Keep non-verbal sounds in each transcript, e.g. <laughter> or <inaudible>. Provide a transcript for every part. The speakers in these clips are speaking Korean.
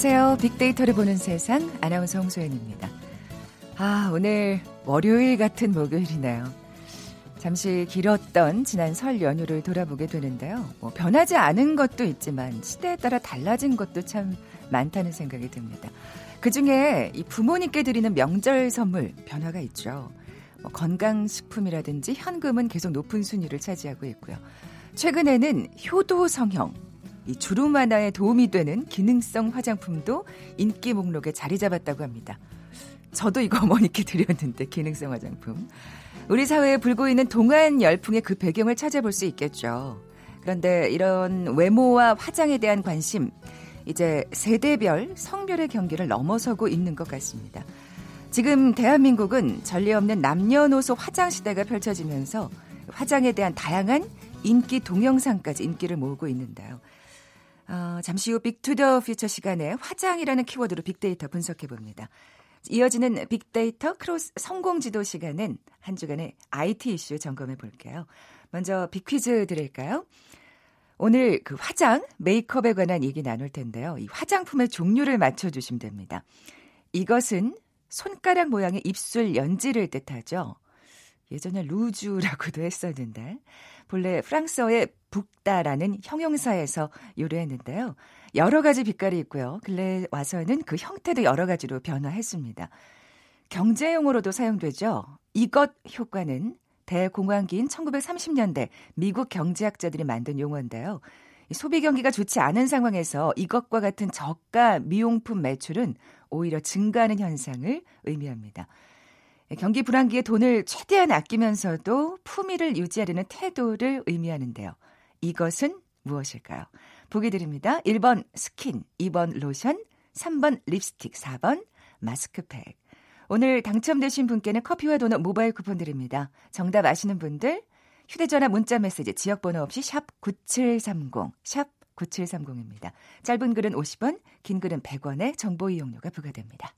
안녕하세요. 빅데이터를 보는 세상 아나운서 홍소연입니다. 아, 오늘 월요일 같은 목요일이네요. 잠시 길었던 지난 설 연휴를 돌아보게 되는데요. 뭐 변하지 않은 것도 있지만 시대에 따라 달라진 것도 참 많다는 생각이 듭니다. 그 중에 이 부모님께 드리는 명절 선물 변화가 있죠. 뭐 건강식품이라든지 현금은 계속 높은 순위를 차지하고 있고요. 최근에는 효도 성형, 이 주름 완화에 도움이 되는 기능성 화장품도 인기 목록에 자리 잡았다고 합니다. 저도 이거 <laughs> 어머니께 드렸는데 기능성 화장품. 우리 사회에 불고 있는 동안 열풍의 그 배경을 찾아볼 수 있겠죠. 그런데 이런 외모와 화장에 대한 관심 이제 세대별 성별의 경계를 넘어서고 있는 것 같습니다. 지금 대한민국은 전례 없는 남녀노소 화장 시대가 펼쳐지면서 화장에 대한 다양한 인기 동영상까지 인기를 모으고 있는데요. 어, 잠시 후 빅투더 퓨처 시간에 화장이라는 키워드로 빅데이터 분석해 봅니다. 이어지는 빅데이터 크로스 성공 지도 시간은 한 주간의 IT 이슈 점검해 볼게요. 먼저 빅퀴즈 드릴까요? 오늘 그 화장, 메이크업에 관한 얘기 나눌 텐데요. 이 화장품의 종류를 맞춰주시면 됩니다. 이것은 손가락 모양의 입술 연지를 뜻하죠. 예전에 루즈라고도 했었는데 본래 프랑스어의 북다라는 형용사에서 유래했는데요. 여러 가지 빛깔이 있고요. 근래 와서는 그 형태도 여러 가지로 변화했습니다. 경제용으로도 사용되죠. 이것 효과는 대공황기인 1930년대 미국 경제학자들이 만든 용어인데요. 소비 경기가 좋지 않은 상황에서 이것과 같은 저가 미용품 매출은 오히려 증가하는 현상을 의미합니다. 경기 불황기에 돈을 최대한 아끼면서도 품위를 유지하려는 태도를 의미하는데요. 이것은 무엇일까요? 보기 드립니다. 1번 스킨, 2번 로션, 3번 립스틱, 4번 마스크팩. 오늘 당첨되신 분께는 커피와 도넛 모바일 쿠폰 드립니다. 정답 아시는 분들 휴대전화 문자 메시지 지역번호 없이 샵 9730, 샵 9730입니다. 짧은 글은 50원, 긴 글은 100원의 정보 이용료가 부과됩니다.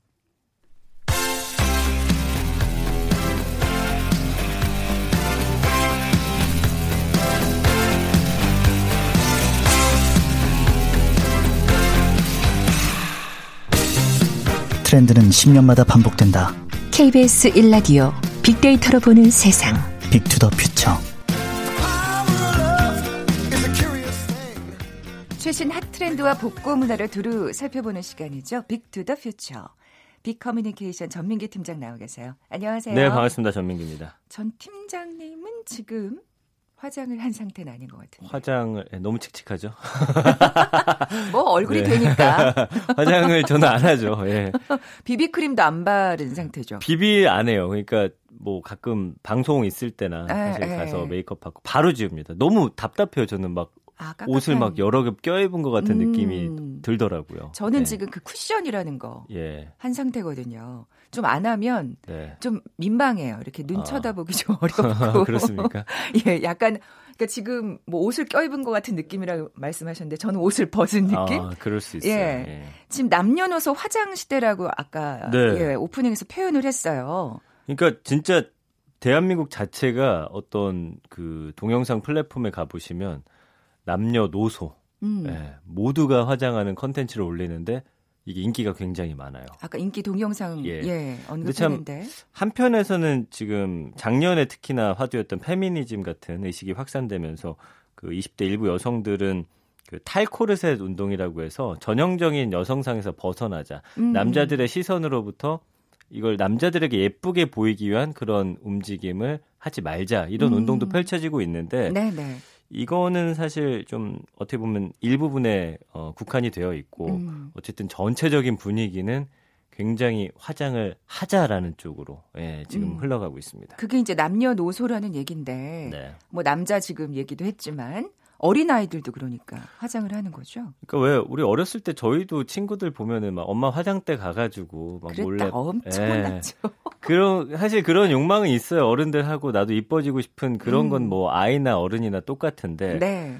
트렌드는 10년마다 반복된다. KBS 1라디오 빅데이터로 보는 세상. 빅투더 퓨처. 최신 핫 트렌드와 복고 문화를 두루 살펴보는 시간이죠. 빅투더 퓨처. 빅커뮤니케이션 전민기 팀장 나오 계세요. 안녕하세요. 네, 반갑습니다. 전민기입니다. 전 팀장님은 지금 화장을 한 상태는 아닌 것 같은데. 화장을 네, 너무 칙칙하죠. <laughs> 뭐 얼굴이 네. 되니까. <laughs> 화장을 저는 안 하죠. 예. <laughs> 비비크림도 안 바른 상태죠. 비비 안 해요. 그러니까 뭐 가끔 방송 있을 때나 아, 사실 에, 가서 메이크업 하고 바로 지웁니다. 너무 답답해요. 저는 막 아, 옷을 막 여러 겹 껴입은 것 같은 음. 느낌이 들더라고요. 저는 네. 지금 그 쿠션이라는 거 예. 한 상태거든요. 좀 안 하면 네. 좀 민망해요. 이렇게 눈 아. 쳐다보기 좀 <laughs> 어렵고. 그렇습니까? <laughs> 예, 약간 그러니까 지금 뭐 옷을 껴입은 것 같은 느낌이라고 말씀하셨는데 저는 옷을 벗은 느낌? 아, 그럴 수 있어요. 예. 예. 지금 남녀노소 화장 시대라고 아까 네. 예, 오프닝에서 표현을 했어요. 그러니까 진짜 대한민국 자체가 어떤 그 동영상 플랫폼에 가 보시면 남녀노소 음. 예, 모두가 화장하는 컨텐츠를 올리는데 이게 인기가 굉장히 많아요. 아까 인기 동영상 예, 예 언급했는데 한편에서는 지금 작년에 특히나 화두였던 페미니즘 같은 의식이 확산되면서 그 20대 일부 여성들은 그 탈코르셋 운동이라고 해서 전형적인 여성상에서 벗어나자 음. 남자들의 시선으로부터 이걸 남자들에게 예쁘게 보이기 위한 그런 움직임을 하지 말자 이런 음. 운동도 펼쳐지고 있는데 네네. 이거는 사실 좀 어떻게 보면 일부분에 어, 국한이 되어 있고 음. 어쨌든 전체적인 분위기는 굉장히 화장을 하자라는 쪽으로 예, 지금 음. 흘러가고 있습니다. 그게 이제 남녀노소라는 얘기인데 네. 뭐 남자 지금 얘기도 했지만 어린 아이들도 그러니까 화장을 하는 거죠. 그러니까 왜 우리 어렸을 때 저희도 친구들 보면은 막 엄마 화장대 가가지고 막 몰래 엄청났죠. 예. <laughs> 그런 사실 그런 욕망은 있어요. 어른들하고 나도 이뻐지고 싶은 그런 음. 건뭐 아이나 어른이나 똑같은데. 네.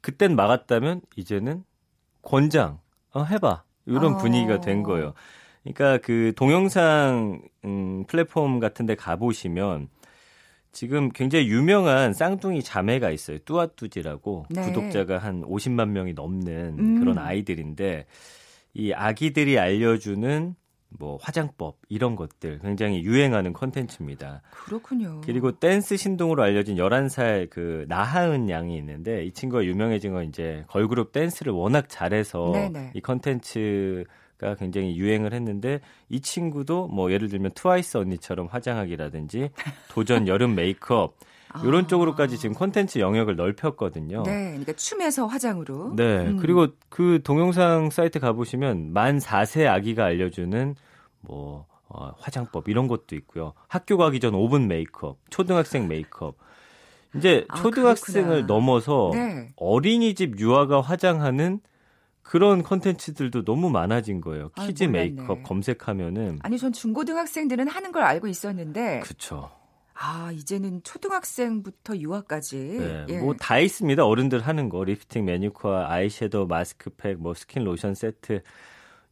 그땐 막았다면 이제는 권장 어, 해봐 이런 어. 분위기가 된 거예요. 그러니까 그 동영상 음, 플랫폼 같은데 가 보시면 지금 굉장히 유명한 쌍둥이 자매가 있어요. 뚜아뚜지라고 네. 구독자가 한 50만 명이 넘는 음. 그런 아이들인데 이 아기들이 알려주는 뭐 화장법 이런 것들 굉장히 유행하는 컨텐츠입니다. 그렇군요. 그리고 댄스 신동으로 알려진 11살 그 나하은 양이 있는데 이 친구가 유명해진 건 이제 걸그룹 댄스를 워낙 잘해서 네네. 이 컨텐츠 가 굉장히 유행을 했는데 이 친구도 뭐 예를 들면 트와이스 언니처럼 화장하기라든지 도전 <laughs> 여름 메이크업 이런 아. 쪽으로까지 지금 콘텐츠 영역을 넓혔거든요. 네, 그러니까 춤에서 화장으로. 네. 음. 그리고 그 동영상 사이트 가보시면 만 4세 아기가 알려주는 뭐 어, 화장법 이런 것도 있고요. 학교 가기 전 5분 메이크업, 초등학생 메이크업. 이제 아, 초등학생을 그렇구나. 넘어서 네. 어린이집 유아가 화장하는 그런 컨텐츠들도 너무 많아진 거예요. 아, 키즈 몰랐네. 메이크업 검색하면은 아니 전 중고등학생들은 하는 걸 알고 있었는데 그쵸. 아 이제는 초등학생부터 유아까지 네, 예. 뭐다 있습니다. 어른들 하는 거 리프팅, 매니큐어, 아이섀도우, 마스크팩, 뭐 스킨 로션 세트.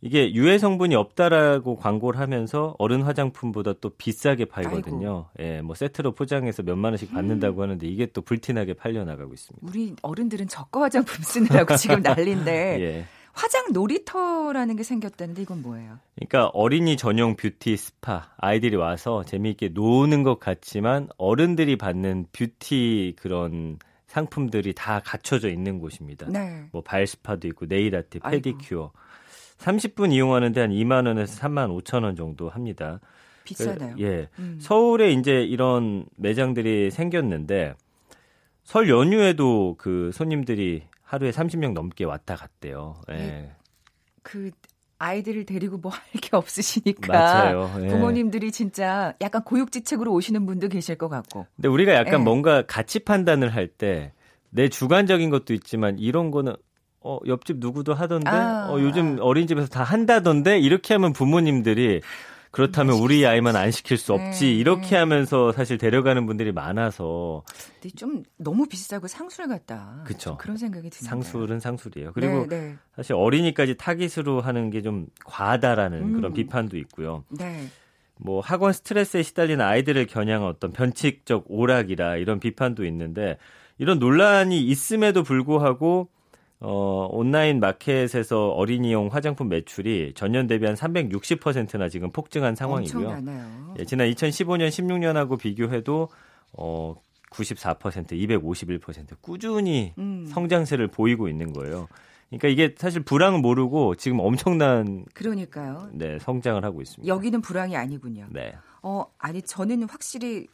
이게 유해 성분이 없다라고 광고를 하면서 어른 화장품보다 또 비싸게 팔거든요. 예, 뭐 세트로 포장해서 몇만 원씩 받는다고 하는데 이게 또 불티나게 팔려 나가고 있습니다. 우리 어른들은 저가 화장품 쓰느라고 <laughs> 지금 난리인데 <laughs> 예. 화장 놀이터라는 게 생겼다는데 이건 뭐예요? 그러니까 어린이 전용 뷰티 스파 아이들이 와서 재미있게 노는 것 같지만 어른들이 받는 뷰티 그런 상품들이 다 갖춰져 있는 곳입니다. 네. 뭐 발 스파도 있고 네일 아트, 아이고. 페디큐어. 30분 이용하는데 한 2만 원에서 3만 5천 원 정도 합니다. 비싸나요? 그, 예. 음. 서울에 이제 이런 매장들이 생겼는데 설 연휴에도 그 손님들이 하루에 30명 넘게 왔다 갔대요. 예. 네. 그 아이들을 데리고 뭐 할 게 없으시니까 맞아요. 예. 부모님들이 진짜 약간 고육지책으로 오시는 분도 계실 것 같고. 근데 우리가 약간 예. 뭔가 가치 판단을 할 때 내 주관적인 것도 있지만 이런 거는 어 옆집 누구도 하던데 아. 어 요즘 어린이집에서 다 한다던데 이렇게 하면 부모님들이 그렇다면 우리 아이만 안 시킬 수 없지 네, 이렇게 네. 하면서 사실 데려가는 분들이 많아서 근데 좀 너무 비싸고 상술 같다. 그쵸. 좀 그런 생각이 드는데. 상술은 상술이에요. 그리고 네, 네. 사실 어린이까지 타깃으로 하는 게 좀 과하다라는 음. 그런 비판도 있고요. 네. 뭐 학원 스트레스에 시달리는 아이들을 겨냥한 어떤 변칙적 오락이라 이런 비판도 있는데 이런 논란이 있음에도 불구하고 어, 온라인 마켓에서 어린이용 화장품 매출이 전년 대비 한 360%나 지금 폭증한 상황이고요. 엄청나네요. 예, 지난 2015년, 16년하고 비교해도 어, 94%, 251% 꾸준히 음. 성장세를 보이고 있는 거예요. 그러니까 이게 사실 불황을 모르고 지금 엄청난 그러니까요. 네, 성장을 하고 있습니다. 여기는 불황이 아니군요. 네. 어, 아니 저는 확실히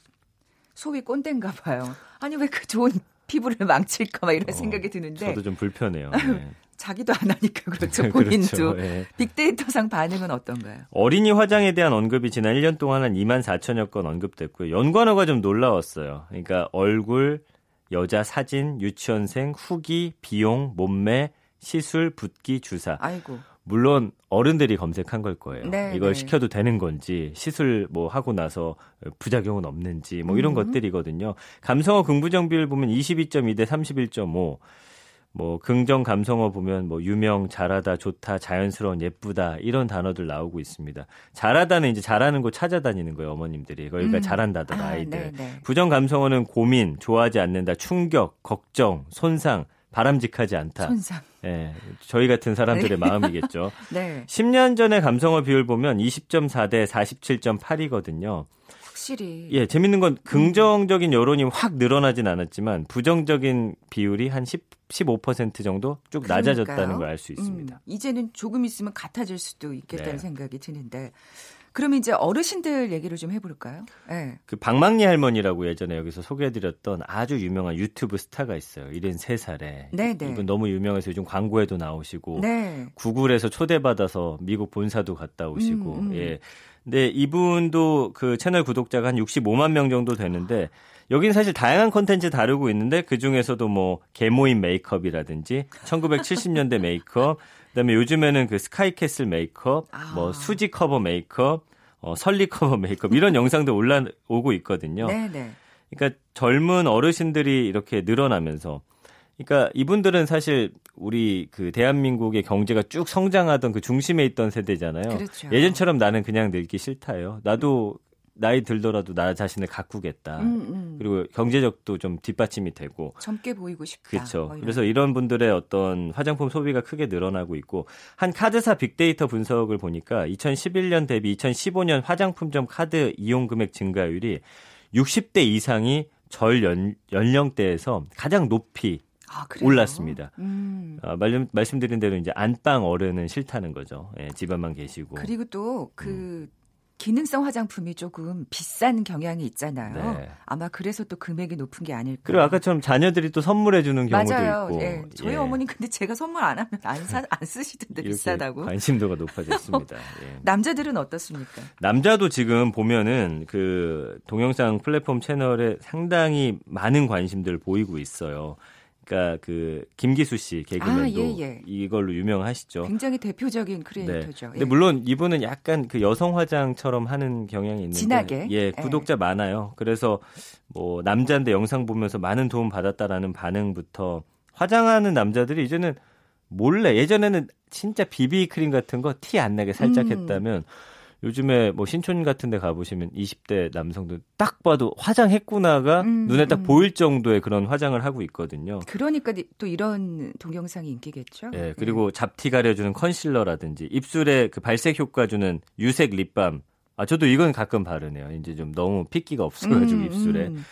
소위 꼰대인가 봐요. 아니 왜 그 좋은 피부를 <laughs> 망칠까 막 이런 어, 생각이 드는데 저도 좀 불편해요. <laughs> 네. 자기도 안 하니까 그렇죠. <laughs> 본인도. 그렇죠. 예. 빅데이터상 반응은 어떤가요? 어린이 화장에 대한 언급이 지난 1년 동안 한 2만 4천여 건 언급됐고요. 연관어가 좀 놀라웠어요. 그러니까 얼굴, 여자 사진, 유치원생, 후기, 비용, 몸매, 시술, 붓기, 주사. 아이고. 물론 어른들이 검색한 걸 거예요. 네, 이걸 네. 시켜도 되는 건지 시술 뭐 하고 나서 부작용은 없는지 뭐 이런 음. 것들이거든요. 감성어 긍부정 비율 보면 22.2 대 31.5. 뭐 긍정 감성어 보면 뭐 유명, 잘하다, 좋다, 자연스러운, 예쁘다 이런 단어들 나오고 있습니다. 잘하다는 이제 잘하는 거 찾아다니는 거예요, 어머님들이. 그러니까 음. 잘한다더라 아, 아이들. 네, 네. 부정 감성어는 고민, 좋아하지 않는다, 충격, 걱정, 손상, 바람직하지 않다. 손상. 예, 저희 같은 사람들의 마음이겠죠. <laughs> 네. 10년 전의 감성어 비율 보면 20.4대 47.8이거든요. 확실히. 예, 재밌는 건 긍정적인 여론이 확 늘어나진 않았지만 부정적인 비율이 한 10, 15% 정도 쭉 낮아졌다는. 걸 알 수 있습니다. 음, 이제는 조금 있으면 같아질 수도 있겠다는 네. 생각이 드는데. 그럼 이제 어르신들 얘기를 좀 해볼까요? 네. 그 박망리 할머니라고 예전에 여기서 소개해드렸던 아주 유명한 유튜브 스타가 있어요. 73살에. 네, 네. 이분 너무 유명해서 요즘 광고에도 나오시고 네. 구글에서 초대받아서 미국 본사도 갔다 오시고 음, 음. 예. 근데 이분도 그 채널 구독자가 한 65만 명 정도 되는데 여기는 사실 다양한 컨텐츠 다루고 있는데 그 중에서도 뭐 계모임 메이크업이라든지 1970년대 메이크업 그다음에 요즘에는 그 스카이캐슬 메이크업 아. 뭐 수지 커버 메이크업 어, 설리 커버 메이크업 이런 영상도 올라오고 있거든요. 네, 네. 그러니까 젊은 어르신들이 이렇게 늘어나면서 그러니까 이분들은 사실 우리 그 대한민국의 경제가 쭉 성장하던 그 중심에 있던 세대잖아요. 그렇죠. 예전처럼 나는 그냥 늙기 싫다요. 나도 나이 들더라도 나 자신을 가꾸겠다. 음, 음. 그리고 경제적도 좀 뒷받침이 되고 젊게 보이고 싶다. 그렇죠. 뭐. 그래서 이런 분들의 어떤 화장품 소비가 크게 늘어나고 있고 한 카드사 빅데이터 분석을 보니까 2011년 대비 2015년 화장품점 카드 이용 금액 증가율이 60대 이상이 절 연, 연령대에서 가장 높이 아? 올랐습니다. 음. 아, 말, 말씀드린 대로 이제 안방 어른은 싫다는 거죠. 예, 집안만 계시고. 그리고 또그 음. 기능성 화장품이 조금 비싼 경향이 있잖아요. 네. 아마 그래서 또 금액이 높은 게 아닐까. 그리고 아까처럼 자녀들이 또 선물해 주는 경우도 맞아요. 있고. 예. 저희 예. 어머니 근데 제가 선물 안 하면 안 사 안 쓰시던데 비싸다고. 관심도가 높아졌습니다. <laughs> 예. 남자들은 어떻습니까? 남자도 지금 보면은 그 동영상 플랫폼 채널에 상당히 많은 관심들을 보이고 있어요. 그러니까 그 김기수 씨 개그맨도 아, 예, 예. 이걸로 유명하시죠. 굉장히 대표적인 네. 크리에이터죠. 근데 예. 물론 이분은 약간 그 여성 화장처럼 하는 경향이 있는데 진하게? 예, 예. 구독자 많아요. 그래서 뭐 남자인데 영상 보면서 많은 도움 받았다라는 반응부터 화장하는 남자들이 이제는 몰래 예전에는 진짜 비비 크림 같은 거 티 안 나게 살짝 음. 했다면 요즘에 뭐 신촌 같은 데 가보시면 20대 남성들 딱 봐도 화장했구나가 음, 눈에 딱 음. 보일 정도의 그런 화장을 하고 있거든요. 그러니까 또 이런 동영상이 인기겠죠. 예, 그리고 잡티 가려주는 컨실러라든지 입술에 그 발색 효과 주는 유색 립밤. 아, 저도 이건 가끔 바르네요. 이제 좀 너무 핏기가 없어가지고 음, 입술에. 음.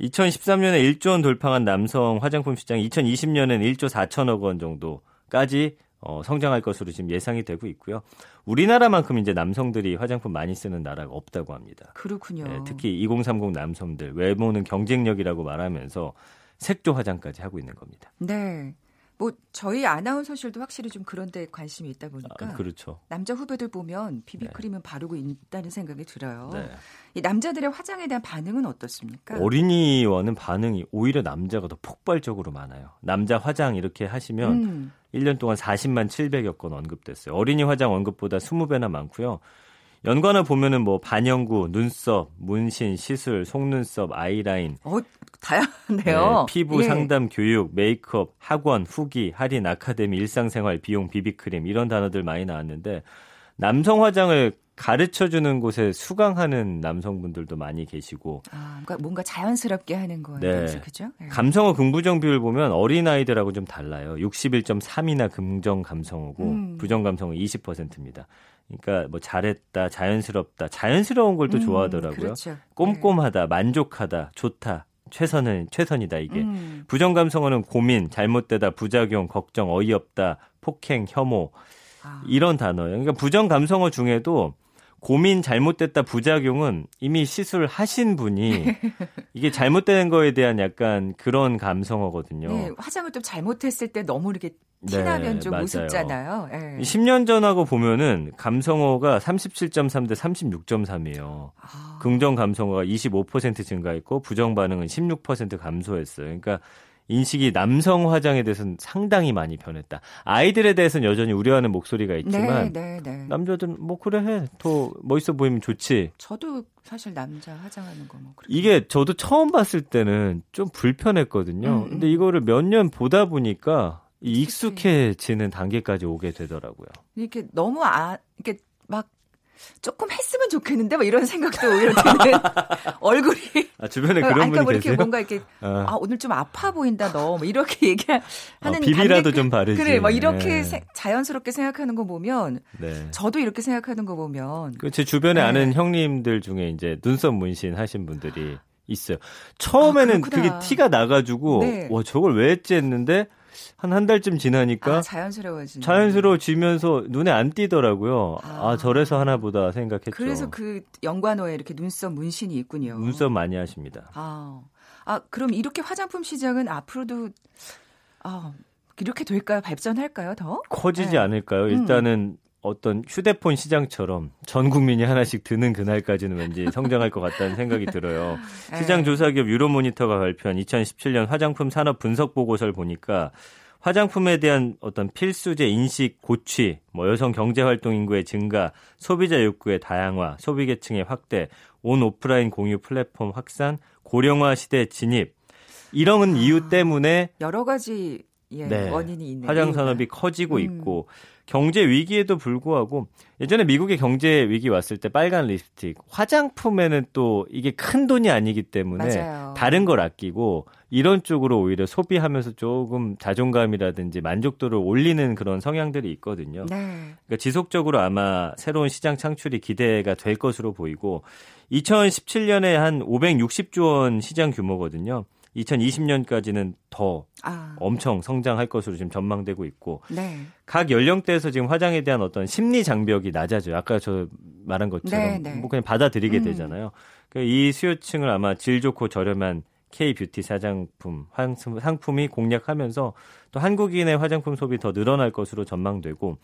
2013년에 1조 원 돌파한 남성 화장품 시장이 2020년엔 1조 4천억 원 정도까지 어, 성장할 것으로 지금 예상이 되고 있고요. 우리나라만큼 이제 남성들이 화장품 많이 쓰는 나라가 없다고 합니다. 그렇군요. 예, 특히 2030 남성들 외모는 경쟁력이라고 말하면서 색조 화장까지 하고 있는 겁니다. 네. 뭐 저희 아나운서실도 확실히 좀 그런 데 관심이 있다 보니까 아, 그렇죠. 남자 후배들 보면 네. 비비크림은 바르고 있다는 생각이 들어요. 네. 이 남자들의 화장에 대한 반응은 어떻습니까? 어린이와는 반응이 오히려 남자가 더 폭발적으로 많아요. 남자 화장 이렇게 하시면 음. 1년 동안 40만 700여 건 언급됐어요. 어린이 화장 언급보다 20배나 많고요. 연관어 보면은 뭐 반영구, 눈썹, 문신, 시술, 속눈썹, 아이라인, 어, 다양한데요. 네, 피부 예. 상담, 교육, 메이크업, 학원, 후기, 할인, 아카데미, 일상생활, 비용, 비비크림 이런 단어들 많이 나왔는데 남성 화장을 가르쳐 주는 곳에 수강하는 남성분들도 많이 계시고 아, 그러니까 뭔가 자연스럽게 하는 거예요. 네. 그죠? 예. 감성어 긍부정 비율 보면 어린 아이들하고 좀 달라요. 61.3이나 긍정 감성어고 음. 부정 감성어 20%입니다. 그러니까 뭐 잘했다, 자연스럽다, 자연스러운 걸또 음, 좋아하더라고요. 그렇죠. 꼼꼼하다, 만족하다, 좋다, 최선은 최선이다 이게. 음. 부정 감성어는 고민, 잘못되다, 부작용, 걱정, 어이없다, 폭행, 혐오 아, 이런 단어예요. 그러니까 부정 감성어 중에도 고민 잘못됐다 부작용은 이미 시술하신 분이 이게 잘못된 거에 대한 약간 그런 감성어거든요. 네, 화장을 좀 잘못했을 때 너무 이렇게 네, 티나면 좀 맞아요. 우습잖아요. 예. 10년 전하고 보면은 감성어가 37.3 대 36.3이에요. 아, 긍정 감성어가 25% 증가했고 부정 반응은 16% 감소했어요. 그러니까 인식이 남성 화장에 대해서는 상당히 많이 변했다. 아이들에 대해서는 여전히 우려하는 목소리가 네, 있지만 네, 네. 남자들은 뭐 그래 해. 더 멋있어 보이면 좋지. 저도 사실 남자 화장하는 거뭐 이게 저도 처음 봤을 때는 좀 불편했거든요. 음, 음. 근데 이거를 몇 년 보다 보니까. 익숙해지는 단계까지 오게 되더라고요. 이렇게 너무 아 이렇게 막 조금 했으면 좋겠는데 막 이런 생각도 오히려 드는 <laughs> 얼굴이 아, 주변에 아, 그런 그러니까 뭐 분이 이렇게 계세요? 뭔가 이렇게 아, 아 오늘 좀 아파 보인다 너 뭐 이렇게 <laughs> 얘기하는 아, 비비라도 좀 바르지. 그래 막 이렇게 네. 세- 자연스럽게 생각하는 거 보면 네. 저도 이렇게 생각하는 거 보면 그 제 주변에 네. 아는 형님들 중에 이제 눈썹 문신 하신 분들이 있어요. 처음에는 아, 그게. 티가 나가지고 네. 와 저걸 왜 했지 했는데 한 한 달쯤 지나니까 아, 자연스러워지는 자연스러워지면서 눈에 안 띄더라고요. 아, 아. 저래서 하나보다 생각했죠. 그래서 그 연관어에 이렇게 눈썹 문신이 있군요. 눈썹 많이 하십니다. 아, 아 그럼 이렇게 화장품 시장은 앞으로도 아 이렇게 될까요? 발전할까요? 더? 커지지 네. 않을까요? 일단은 어떤 휴대폰 시장처럼 전 국민이 하나씩 드는 그날까지는 왠지 성장할 것 같다는 생각이 들어요. <laughs> 네. 시장 조사 기업 유로모니터가 발표한 2017년 화장품 산업 분석 보고서를 보니까 화장품에 대한 어떤 필수제 인식 고취, 뭐 여성 경제 활동 인구의 증가, 소비자 욕구의 다양화, 소비 계층의 확대, 온 오프라인 공유 플랫폼 확산, 고령화 시대 진입 이런 이유 때문에 여러 가지 예, 네. 원인이 있는 화장. 산업이 커지고 음. 있고 경제 위기에도 불구하고 예전에 미국의 경제 위기 왔을 때 빨간 립스틱 화장품에는 또 이게 큰 돈이 아니기 때문에 맞아요. 다른 걸 아끼고 이런 쪽으로 오히려 소비하면서 조금 자존감이라든지 만족도를 올리는 그런 성향들이 있거든요. 네. 그러니까 지속적으로 아마 새로운 시장 창출이 기대가 될 것으로 보이고 2017년에 한 560조 원 시장 규모거든요. 2020년까지는 더 아. 엄청 성장할 것으로 지금 전망되고 있고 네. 각 연령대에서 지금 화장에 대한 어떤 심리 장벽이 낮아져요. 아까 저 말한 것처럼 네, 네. 뭐 그냥 받아들이게 음. 되잖아요. 그이 수요층을 아마 질 좋고 저렴한 K 뷰티 사장품 황- 상품이 공략하면서 또 한국인의 화장품 소비 더 늘어날 것으로 전망되고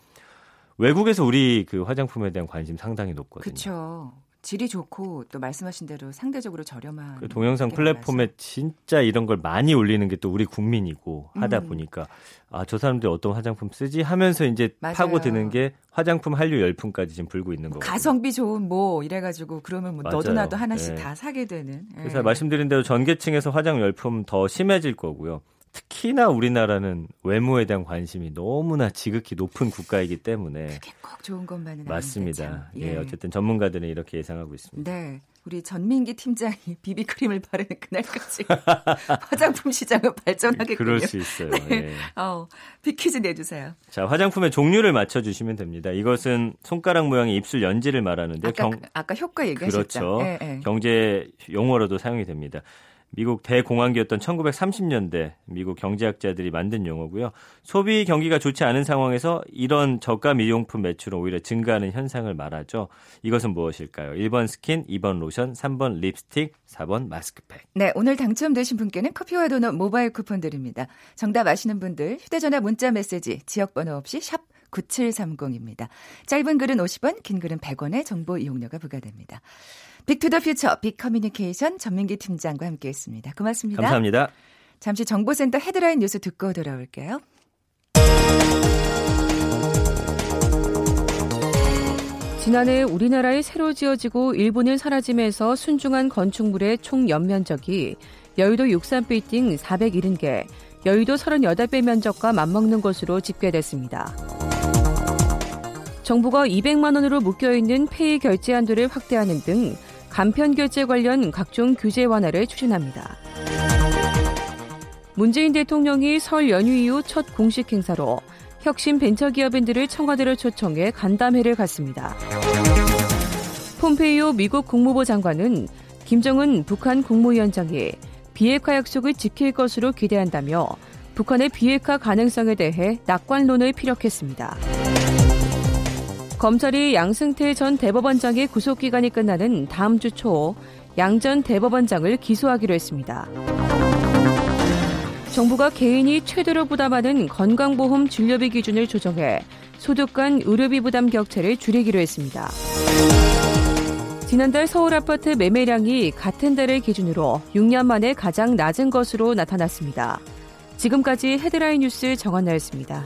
외국에서 우리 그 화장품에 대한 관심 상당히 높거든요. 그렇죠. 질이 좋고 또 말씀하신 대로 상대적으로 저렴한 그 동영상 게 플랫폼에 많아서. 진짜 이런 걸 많이 올리는 게 또 우리 국민이고 하다 음. 보니까 아 저 사람들이 어떤 화장품 쓰지 하면서 이제 맞아요. 파고드는 게 화장품 한류 열풍까지 지금 불고 있는 뭐 거고. 가성비 좋은 뭐 이래가지고 그러면 뭐 너도 맞아요. 나도 하나씩 예. 다 사게 되는. 예. 그래서 말씀드린 대로 전계층에서 화장 열풍 더 심해질 거고요. 특히나 우리나라는 외모에 대한 관심이 너무나 지극히 높은 국가이기 때문에 그게 꼭 좋은 것만은 맞습니다. 참. 예, 어쨌든 전문가들은 이렇게 예상하고 있습니다. 네. 우리 전민기 팀장이 <laughs> 비비크림을 바르는 그날까지 <laughs> 화장품 시장은 발전하겠군요. 그럴 수 있어요. 예. 어, 비키즈 내주세요. 자, 화장품의 종류를 맞춰주시면 됩니다. 이것은 손가락 모양의 입술 연지를 말하는데요. 아까, 경- 아까 효과 얘기하셨죠. 그렇죠. 예, 예. 경제 용어로도 사용이 됩니다. 미국 대공황기였던 1930년대 미국 경제학자들이 만든 용어고요. 소비 경기가 좋지 않은 상황에서 이런 저가 미용품 매출은 오히려 증가하는 현상을 말하죠. 이것은 무엇일까요? 1번 스킨, 2번 로션, 3번 립스틱, 4번 마스크팩. 네, 오늘 당첨되신 분께는 커피와 도넛 모바일 쿠폰 드립니다. 정답 아시는 분들 휴대전화 문자 메시지 지역번호 없이 샵 9730입니다. 짧은 글은 50원, 긴 글은 100원의 정보 이용료가 부과됩니다. Big to the Future 빅커뮤니케이션 전민기 팀장과 함께했습니다. 고맙습니다. 감사합니다. 잠시 정보센터 헤드라인 뉴스 듣고 돌아올게요. 지난해 우리나라에 새로 지어지고 일본은 사라짐에서 순중한 건축물의 총 연면적이 여의도 63빌딩 470개, 여의도 38배 면적과 맞먹는 것으로 집계됐습니다. 정부가 200만 원으로 묶여있는 페이 결제 한도를 확대하는 등 간편 결제 관련 각종 규제 완화를 추진합니다. 문재인 대통령이 설 연휴 이후 첫 공식 행사로 혁신 벤처기업인들을 청와대로 초청해 간담회를 갖습니다. 폼페이오 미국 국무부 장관은 김정은 북한 국무위원장이 비핵화 약속을 지킬 것으로 기대한다며 북한의 비핵화 가능성에 대해 낙관론을 피력했습니다. 검찰이 양승태 전 대법원장의 구속기간이 끝나는 다음 주 초 양 전 대법원장을 기소하기로 했습니다. 정부가 개인이 최대로 부담하는 건강보험 진료비 기준을 조정해 소득 간 의료비 부담 격차를 줄이기로 했습니다. 지난달 서울 아파트 매매량이 같은 달을 기준으로 6년 만에 가장 낮은 것으로 나타났습니다. 지금까지 헤드라인 뉴스 정한나였습니다.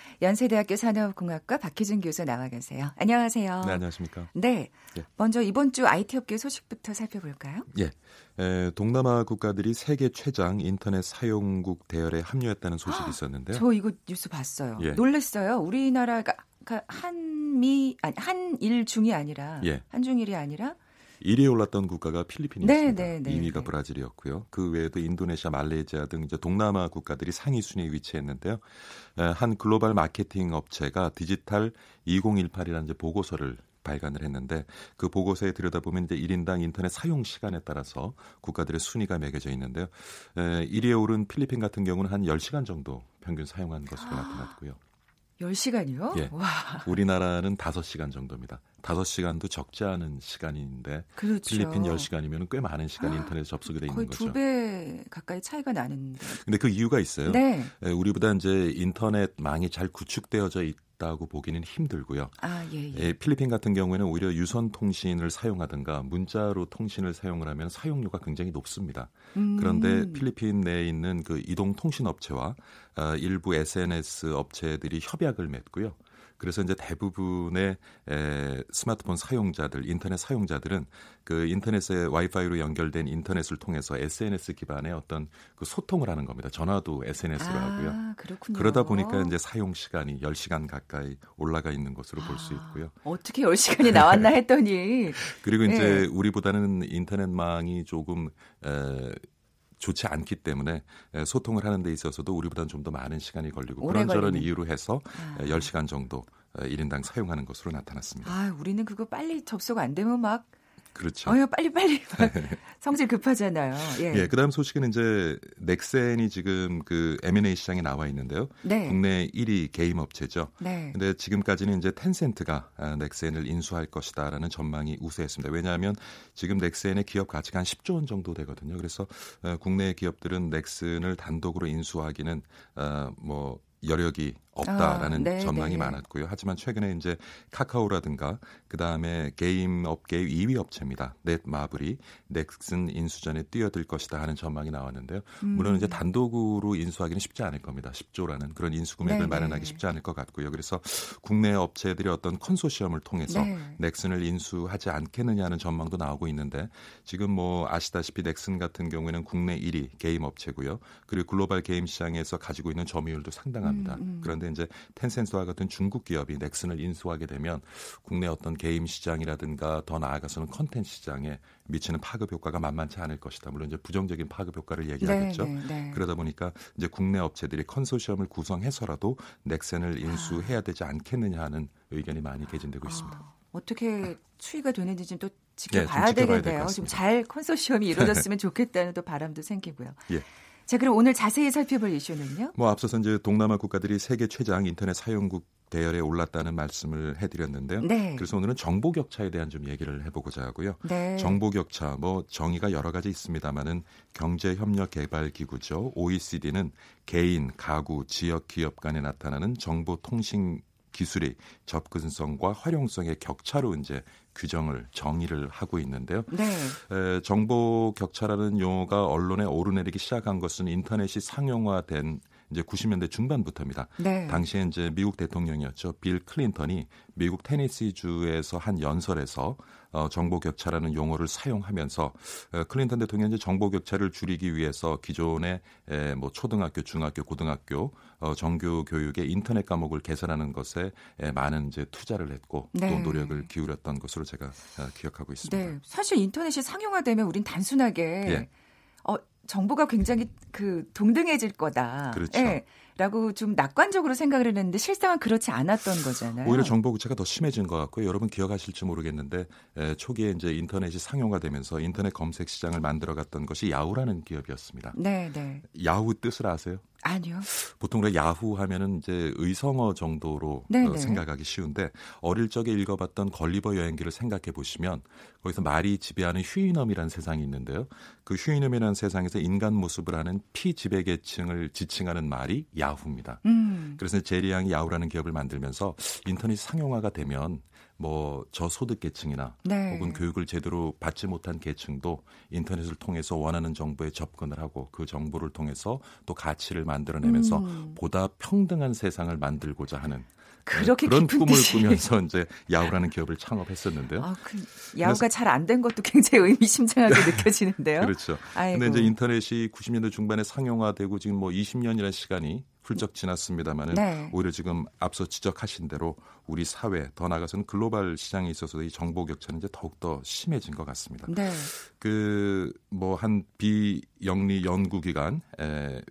연세대학교 산업공학과 박희준 교수 나와 계세요. 안녕하세요. 네, 안녕하십니까. 네. 예. 먼저 이번 주 IT 업계 소식부터 살펴볼까요? 예. 에, 동남아 국가들이 세계 최장 인터넷 사용국 대열에 합류했다는 소식이 있었는데요. 저 이거 뉴스 봤어요. 예. 놀랐어요. 우리나라가 가- 한미 아니 한일 중이 아니라 예. 한중일이 아니라 1위에 올랐던 국가가 필리핀이었습니다. 네, 네, 네, 2위가 네. 브라질이었고요. 그 외에도 인도네시아, 말레이시아 등 이제 동남아 국가들이 상위 순위에 위치했는데요. 에, 한 글로벌 마케팅 업체가 디지털 2018이라는 이제 보고서를 발간을 했는데 그 보고서에 들여다보면 이제 1인당 인터넷 사용 시간에 따라서 국가들의 순위가 매겨져 있는데요. 에, 1위에 오른 필리핀 같은 경우는 한 10시간 정도 평균 사용한 것으로 아. 나타났고요. 10시간이요? 예. 와. 우리나라는 5시간 정도입니다. 5시간도 적지 않은 시간인데 그렇죠. 필리핀 10시간이면 꽤 많은 시간 인터넷 접속이 돼 있는 거죠. 거의 두배 가까이 차이가 나는데. 근데 그 이유가 있어요. 네. 예, 우리보다 이제 인터넷망이 잘 구축되어져 있 있다고 보기는 힘들고요. 아, 예, 예. 예, 필리핀 같은 경우에는 오히려 유선 통신을 사용하든가 문자로 통신을 사용을 하면 사용료가 굉장히 높습니다. 음. 그런데 필리핀 내에 있는 그 이동 통신 업체와 어, 일부 SNS 업체들이 협약을 맺고요. 그래서 이제 대부분의 에, 스마트폰 사용자들, 인터넷 사용자들은 그 인터넷에 와이파이로 연결된 인터넷을 통해서 SNS 기반의 어떤 그 소통을 하는 겁니다. 전화도 SNS로 아, 하고요. 그렇군요. 그러다 보니까 이제 사용 시간이 10시간 가까이 올라가 있는 것으로 아, 볼수 있고요. 어떻게 10시간이 나왔나 <laughs> 했더니 그리고 이제 네. 우리보다는 인터넷망이 조금 에, 좋지 않기 때문에 소통을 하는 데 있어서도 우리보다는 좀 더 많은 시간이 걸리고 그런저런 이유로 해서 아. 10시간 정도 1인당 사용하는 것으로 나타났습니다. 아, 우리는 그거 빨리 접속 안 되면 막 그렇죠. 어, 빨리 빨리 <laughs> 성질 급하잖아요. 예. 예. 그다음 소식은 이제 넥센이 지금 그 M&A 시장에 나와 있는데요. 네. 국내 1위 게임 업체죠. 네. 근데 지금까지는 이제 텐센트가 아, 넥센을 인수할 것이다라는 전망이 우세했습니다. 왜냐하면 지금 넥센의 기업 가치가 한 10조 원 정도 되거든요. 그래서 어, 국내 기업들은 넥슨을 단독으로 인수하기는 어, 뭐 여력이 없다라는 아, 전망이 네. 많았고요. 하지만 최근에 이제 카카오라든가 그 다음에 게임 업계의 2위 업체입니다. 넷마블이 넥슨 인수전에 뛰어들 것이다 하는 전망이 나왔는데요. 음. 물론 이제 단독으로 인수하기는 쉽지 않을 겁니다. 10조라는 그런 인수 금액을 네네. 마련하기 쉽지 않을 것 같고요. 그래서 국내 업체들이 어떤 컨소시엄을 통해서 네. 넥슨을 인수하지 않겠느냐는 전망도 나오고 있는데 지금 뭐 아시다시피 넥슨 같은 경우에는 국내 1위 게임 업체고요. 그리고 글로벌 게임 시장에서 가지고 있는 점유율도 상당합니다. 음, 음. 그런 그런데 이제 텐센트와 같은 중국 기업이 넥슨을 인수하게 되면 국내 어떤 게임 시장이라든가 더 나아가서는 컨텐츠 시장에 미치는 파급 효과가 만만치 않을 것이다. 물론 이제 부정적인 파급 효과를 얘기하겠죠. 네, 네, 네. 그러다 보니까 이제 국내 업체들이 컨소시엄을 구성해서라도 넥슨을 인수해야 아. 되지 않겠느냐 하는 의견이 많이 개진되고 있습니다. 아, 어떻게 추이가 되는지 좀또 지켜봐야 네, 되겠네요. 좀잘 컨소시엄이 이루어졌으면 <laughs> 좋겠다는 또 바람도 생기고요. 예. 자, 그럼 오늘 자세히 살펴볼 이슈는요? 뭐 앞서서 이제 동남아 국가들이 세계 최장 인터넷 사용국 대열에 올랐다는 말씀을 해드렸는데요. 네. 그래서 오늘은 정보 격차에 대한 좀 얘기를 해보고자 하고요. 네. 정보 격차 뭐 정의가 여러 가지 있습니다만은 경제협력개발기구죠. OECD는 개인, 가구, 지역 기업 간에 나타나는 정보 통신 기술의 접근성과 활용성의 격차로 이제 규정을 정의를 하고 있는데요. 네. 에, 정보 격차라는 용어가 언론에 오르내리기 시작한 것은 인터넷이 상용화된 이제 90년대 중반부터입니다. 네. 당시에 이제 미국 대통령이었죠. 빌 클린턴이 미국 테네시주에서 한 연설에서 어, 정보 격차라는 용어를 사용하면서 어, 클린턴 대통령이 정보 격차를 줄이기 위해서 기존의 에, 뭐 초등학교, 중학교, 고등학교 어, 정규 교육의 인터넷 과목을 개설하는 것에 에, 많은 이제 투자를 했고 네. 또 노력을 기울였던 것으로 제가 어, 기억하고 있습니다. 네, 사실 인터넷이 상용화되면 우린 단순하게 예. 어, 정보가 굉장히 그 동등해질 거다. 그렇죠. 예. 라고 좀 낙관적으로 생각을 했는데 실상은 그렇지 않았던 거잖아요. 오히려 정보 구체가 더 심해진 것 같고요. 여러분 기억하실지 모르겠는데 에, 초기에 이제 인터넷이 상용화되면서 인터넷 검색 시장을 만들어갔던 것이 야후라는 기업이었습니다. 네, 네. 야후 뜻을 아세요? 아니요. 보통 우리가 야후 하면은 이제 의성어 정도로 어, 생각하기 쉬운데 어릴 적에 읽어봤던 걸리버 여행기를 생각해 보시면 거기서 말이 지배하는 휴인엄이라는 세상이 있는데요. 그 휴인엄이라는 세상에서 인간 모습을 하는 피지배 계층을 지칭하는 말이 야후입니다. 음. 그래서 제리 양이 야후라는 기업을 만들면서 인터넷 상용화가 되면 뭐 저소득 계층이나 네. 혹은 교육을 제대로 받지 못한 계층도 인터넷을 통해서 원하는 정보에 접근을 하고 그 정보를 통해서 또 가치를 만들어내면서 음. 보다 평등한 세상을 만들고자 하는 그렇게 그런 꿈을 뜻이. 꾸면서 이제 야후라는 기업을 창업했었는데요. 아, 그 야후가 잘 안 된 것도 굉장히 의미심장하게 <laughs> 느껴지는데요. 그렇죠. 아이고. 근데 이제 인터넷이 90년대 중반에 상용화되고 지금 뭐 20년이라는 시간이 훌쩍 지났습니다만은 네. 오히려 지금 앞서 지적하신 대로 우리 사회 더 나아가서는 글로벌 시장에 있어서 이 정보 격차는 이제 더욱 더 심해진 것 같습니다. 네. 그뭐 한 비영리 연구기관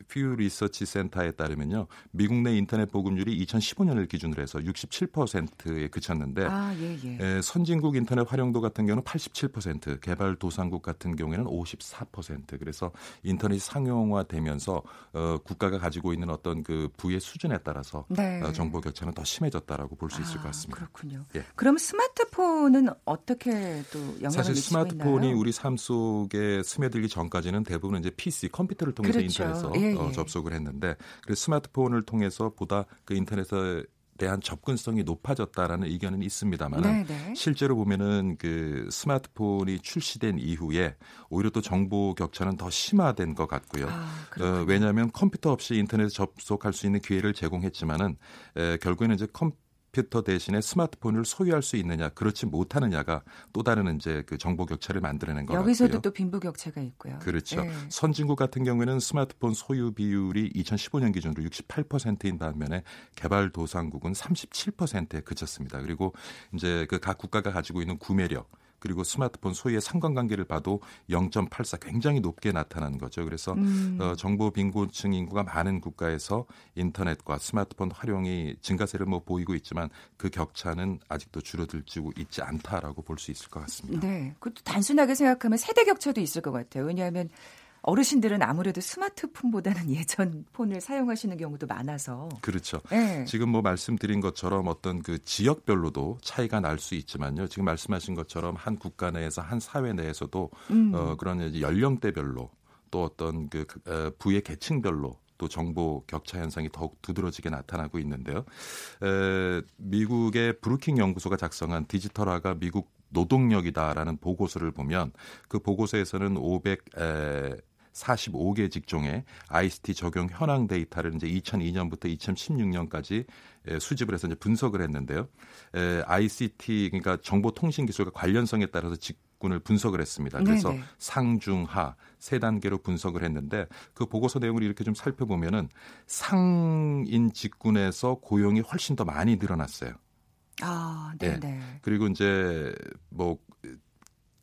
퓨 리서치 센터에 따르면요 미국 내 인터넷 보급률이 2015년을 기준으로 해서 67%에 그쳤는데 아, 예, 예. 에, 선진국 인터넷 활용도 같은 경우는 87%, 개발도상국 같은 경우에는 54%. 그래서 인터넷 상용화되면서 어, 국가가 가지고 있는 어떤 그 부의 수준에 따라서 네. 어, 정보 격차는 더 심해졌다라고 볼 수 있을 아, 것 같습니다. 그렇군요. 예. 그럼 스마트폰은 어떻게 또 영향을 사실 미치고 스마트폰이 있나요? 우리 삶 속에 스며들기 전까지는 대부분 이제 PC 컴퓨터를 통해서 그렇죠. 인터넷에서 예, 어, 예. 접속을 했는데 그래서 스마트폰을 통해서 보다 그 인터넷에 대한 접근성이 높아졌다라는 의견은 있습니다만 네, 네. 실제로 보면은 그 스마트폰이 출시된 이후에 오히려 또 정보 격차는 더 심화된 것 같고요. 아, 어. 왜냐하면 컴퓨터 없이 인터넷에 접속할 수 있는 기회를 제공했지만은 에, 결국에는 이제 컴퓨터 대신에 스마트폰을 소유할 수 있느냐 그렇지 못하느냐가 또 다른 이제 그 정보 격차를 만들어낸 것 여기서도 같고요. 또 빈부 격차가 있고요. 그렇죠. 예. 선진국 같은 경우에는 스마트폰 소유 비율이 2015년 기준으로 68%인 반면에 개발도상국은 37%에 그쳤습니다. 그리고 이제 그 각 국가가 가지고 있는 구매력 그리고 스마트폰 소유의 상관관계를 봐도 0.84 굉장히 높게 나타나는 거죠. 그래서 음. 어, 정보 빈곤층 인구가 많은 국가에서 인터넷과 스마트폰 활용이 증가세를 뭐 보이고 있지만 그 격차는 아직도 줄어들지고 있지 않다라고 볼 수 있을 것 같습니다. 네. 그것도 단순하게 생각하면 세대 격차도 있을 것 같아요. 왜냐하면 어르신들은 아무래도 스마트폰보다는 <laughs> 예전 폰을 사용하시는 경우도 많아서. 그렇죠. 네. 지금 뭐 말씀드린 것처럼 어떤 그 지역별로도 차이가 날 수 있지만요. 지금 말씀하신 것처럼 한 국가 내에서 한 사회 내에서도 음. 어, 그런 연령대별로 또 어떤 그 어, 부의 계층별로 또 정보 격차 현상이 더욱 두드러지게 나타나고 있는데요. 에, 미국의 브루킹 연구소가 작성한 디지털화가 미국 노동력이다라는 보고서를 보면 그 보고서에서는 500 에, 45개 직종의 ICT 적용 현황 데이터를 이제 2002년부터 2016년까지 수집을 해서 이제 분석을 했는데요. 에, ICT 그러니까 정보통신 기술과 관련성에 따라서 직 군을 분석을 했습니다. 그래서 네네. 상중하 세 단계로 분석을 했는데 그 보고서 내용을 이렇게 좀 살펴보면은 상인 직군에서 고용이 훨씬 더 많이 늘어났어요. 아, 예. 네, 네. 그리고 이제 뭐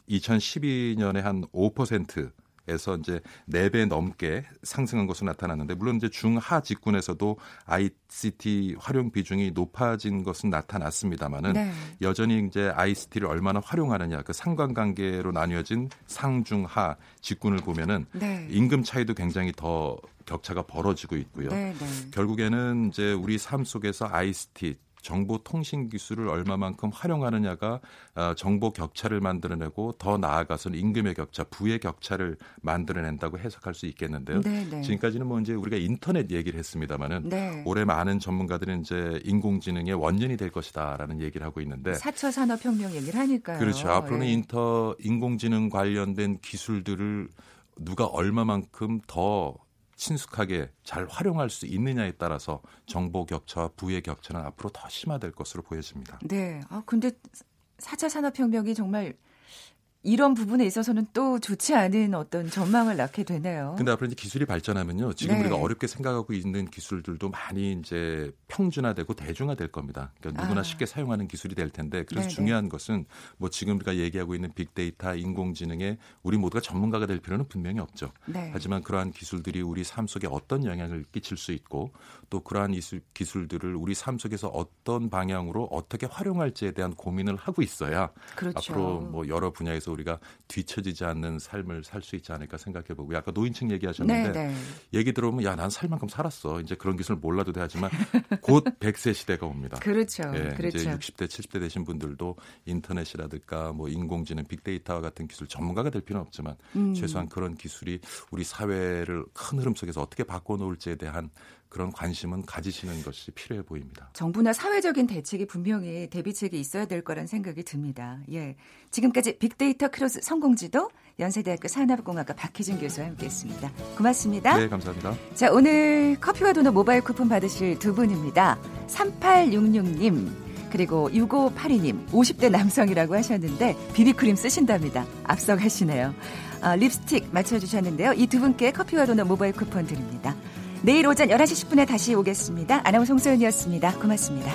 2012년에 한 5% 에서 이제 4배 넘게 상승한 것으로 나타났는데 물론 이제 중하 직군에서도 ICT 활용 비중이 높아진 것은 나타났습니다만은 네. 여전히 이제 ICT를 얼마나 활용하느냐 그 상관관계로 나뉘어진 상중하 직군을 보면은 네. 임금 차이도 굉장히 더 격차가 벌어지고 있고요. 네, 네. 결국에는 이제 우리 삶 속에서 ICT 정보 통신 기술을 얼마만큼 활용하느냐가 어, 정보 격차를 만들어내고 더 나아가서는 임금의 격차, 부의 격차를 만들어낸다고 해석할 수 있겠는데요. 네, 네. 지금까지는 뭐 이제 우리가 인터넷 얘기를 했습니다만은 네. 올해 많은 전문가들은 이제 인공지능의 원년이 될 것이다라는 얘기를 하고 있는데 4차 산업 혁명 얘기를 하니까요. 그렇죠. 앞으로는 예. 인터 인공지능 관련된 기술들을 누가 얼마만큼 더 친숙하게 잘 활용할 수 있느냐에 따라서 정보 격차와 부의 격차는 앞으로 더 심화될 것으로 보여집니다. 네. 아, 근데 4차 산업혁명이 정말 이런 부분에 있어서는 또 좋지 않은 어떤 전망을 낳게 되네요. 근데 앞으로 이제 기술이 발전하면요. 지금 네. 우리가 어렵게 생각하고 있는 기술들도 많이 이제 평준화되고 대중화될 겁니다. 그러니까 누구나 아. 쉽게 사용하는 기술이 될 텐데 그래서 네네. 중요한 것은 뭐 지금 우리가 얘기하고 있는 빅데이터, 인공지능에 우리 모두가 전문가가 될 필요는 분명히 없죠. 네. 하지만 그러한 기술들이 우리 삶 속에 어떤 영향을 끼칠 수 있고 또 그러한 기술들을 우리 삶 속에서 어떤 방향으로 어떻게 활용할지에 대한 고민을 하고 있어야 그렇죠. 앞으로 뭐 여러 분야 에서 우리가 뒤처지지 않는 삶을 살 수 있지 않을까 생각해 보고 아까 노인층 얘기하셨는데 네, 네. 얘기 들어보면 야 난 살 만큼 살았어 이제 그런 기술 몰라도 돼 하지만 <laughs> 곧 100세 시대가 옵니다. 그렇죠. 예, 그렇죠. 이제 60대 70대 되신 분들도 인터넷이라든가 뭐 인공지능 빅데이터와 같은 기술 전문가가 될 필요는 없지만 음. 최소한 그런 기술이 우리 사회를 큰 흐름 속에서 어떻게 바꿔 놓을지에 대한 그런 관심은 가지시는 것이 필요해 보입니다. 정부나 사회적인 대책이 분명히 대비책이 있어야 될 거란 생각이 듭니다. 예. 지금까지 빅데이터 크로스 성공지도 연세대학교 산업공학과 박희준 교수와 함께했습니다. 고맙습니다. 네, 감사합니다. 자, 오늘 커피와 도넛 모바일 쿠폰 받으실 두 분입니다. 3866님, 그리고 6582님, 50대 남성이라고 하셨는데 비비크림 쓰신답니다. 앞서가시네요. 아, 립스틱 맞춰주셨는데요. 이 두 분께 커피와 도넛 모바일 쿠폰 드립니다. 내일 오전 11시 10분에 다시 오겠습니다. 아나운서 송소연이었습니다. 고맙습니다.